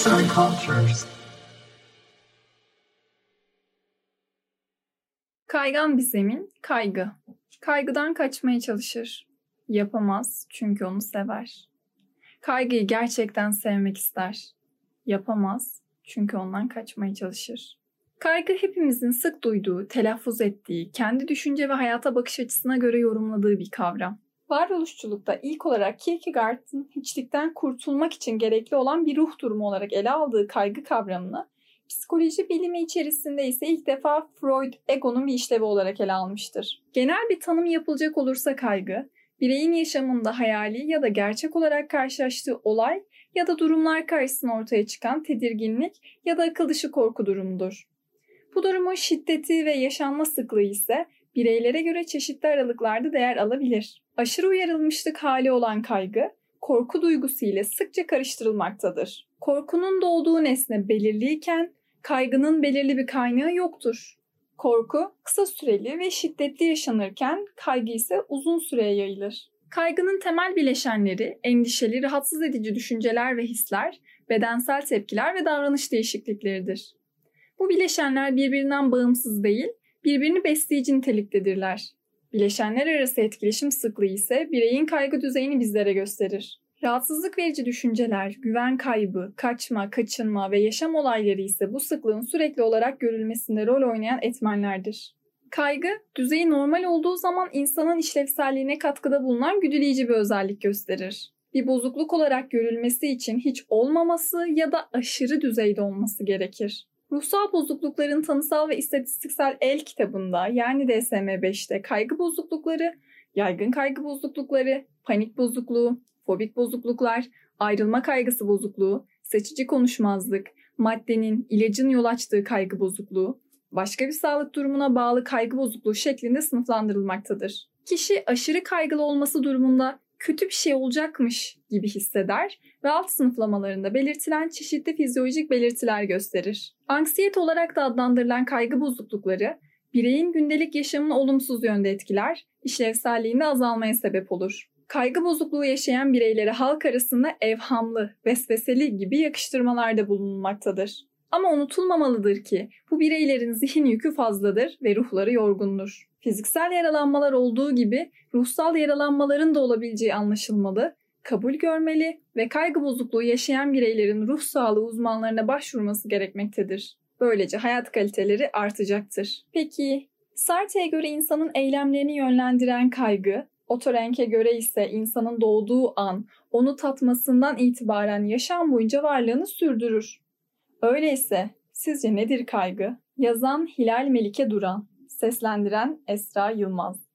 Arts and Cultures. Kaygan bir zemin, kaygı. Kaygıdan kaçmaya çalışır. Yapamaz çünkü onu sever. Kaygıyı gerçekten sevmek ister. Yapamaz çünkü ondan kaçmaya çalışır. Kaygı hepimizin sık duyduğu, telaffuz ettiği, kendi düşünce ve hayata bakış açısına göre yorumladığı bir kavram. Varoluşçulukta ilk olarak Kierkegaard'ın hiçlikten kurtulmak için gerekli olan bir ruh durumu olarak ele aldığı kaygı kavramını, psikoloji bilimi içerisinde ise ilk defa Freud egonun bir işlevi olarak ele almıştır. Genel bir tanım yapılacak olursa kaygı, bireyin yaşamında hayali ya da gerçek olarak karşılaştığı olay ya da durumlar karşısında ortaya çıkan tedirginlik ya da akıl dışı korku durumudur. Bu durumun şiddeti ve yaşanma sıklığı ise bireylere göre çeşitli aralıklarda değer alabilir. Aşırı uyarılmışlık hali olan kaygı, korku duygusu ile sıkça karıştırılmaktadır. Korkunun doğduğu nesne belirliyken, kaygının belirli bir kaynağı yoktur. Korku kısa süreli ve şiddetli yaşanırken kaygı ise uzun süreye yayılır. Kaygının temel bileşenleri endişeli, rahatsız edici düşünceler ve hisler, bedensel tepkiler ve davranış değişiklikleridir. Bu bileşenler birbirinden bağımsız değil, birbirini besleyici niteliktedirler. Bileşenler arası etkileşim sıklığı ise bireyin kaygı düzeyini bizlere gösterir. Rahatsızlık verici düşünceler, güven kaybı, kaçma, kaçınma ve yaşam olayları ise bu sıklığın sürekli olarak görülmesinde rol oynayan etmenlerdir. Kaygı, düzeyi normal olduğu zaman insanın işlevselliğine katkıda bulunan güdüleyici bir özellik gösterir. Bir bozukluk olarak görülmesi için hiç olmaması ya da aşırı düzeyde olması gerekir. Ruhsal bozuklukların tanısal ve istatistiksel el kitabında yani DSM-5'te kaygı bozuklukları, yaygın kaygı bozuklukları, panik bozukluğu, fobik bozukluklar, ayrılma kaygısı bozukluğu, seçici konuşmazlık, maddenin, ilacın yol açtığı kaygı bozukluğu, başka bir sağlık durumuna bağlı kaygı bozukluğu şeklinde sınıflandırılmaktadır. Kişi aşırı kaygılı olması durumunda kötü bir şey olacakmış gibi hisseder ve alt sınıflamalarında belirtilen çeşitli fizyolojik belirtiler gösterir. Anksiyete olarak da adlandırılan kaygı bozuklukları bireyin gündelik yaşamını olumsuz yönde etkiler, işlevselliğinde azalmaya sebep olur. Kaygı bozukluğu yaşayan bireylere halk arasında evhamlı, vesveseli gibi yakıştırmalarda bulunmaktadır. Ama unutulmamalıdır ki bu bireylerin zihin yükü fazladır ve ruhları yorgundur. Fiziksel yaralanmalar olduğu gibi ruhsal yaralanmaların da olabileceği anlaşılmalı, kabul görmeli ve kaygı bozukluğu yaşayan bireylerin ruh sağlığı uzmanlarına başvurması gerekmektedir. Böylece hayat kaliteleri artacaktır. Peki, Sartre'ye göre insanın eylemlerini yönlendiren kaygı, Otorenk'e göre ise insanın doğduğu an, onu tatmasından itibaren yaşam boyunca varlığını sürdürür. Öyleyse sizce nedir kaygı? Yazan Hilal Melike Duran, seslendiren Esra Yılmaz.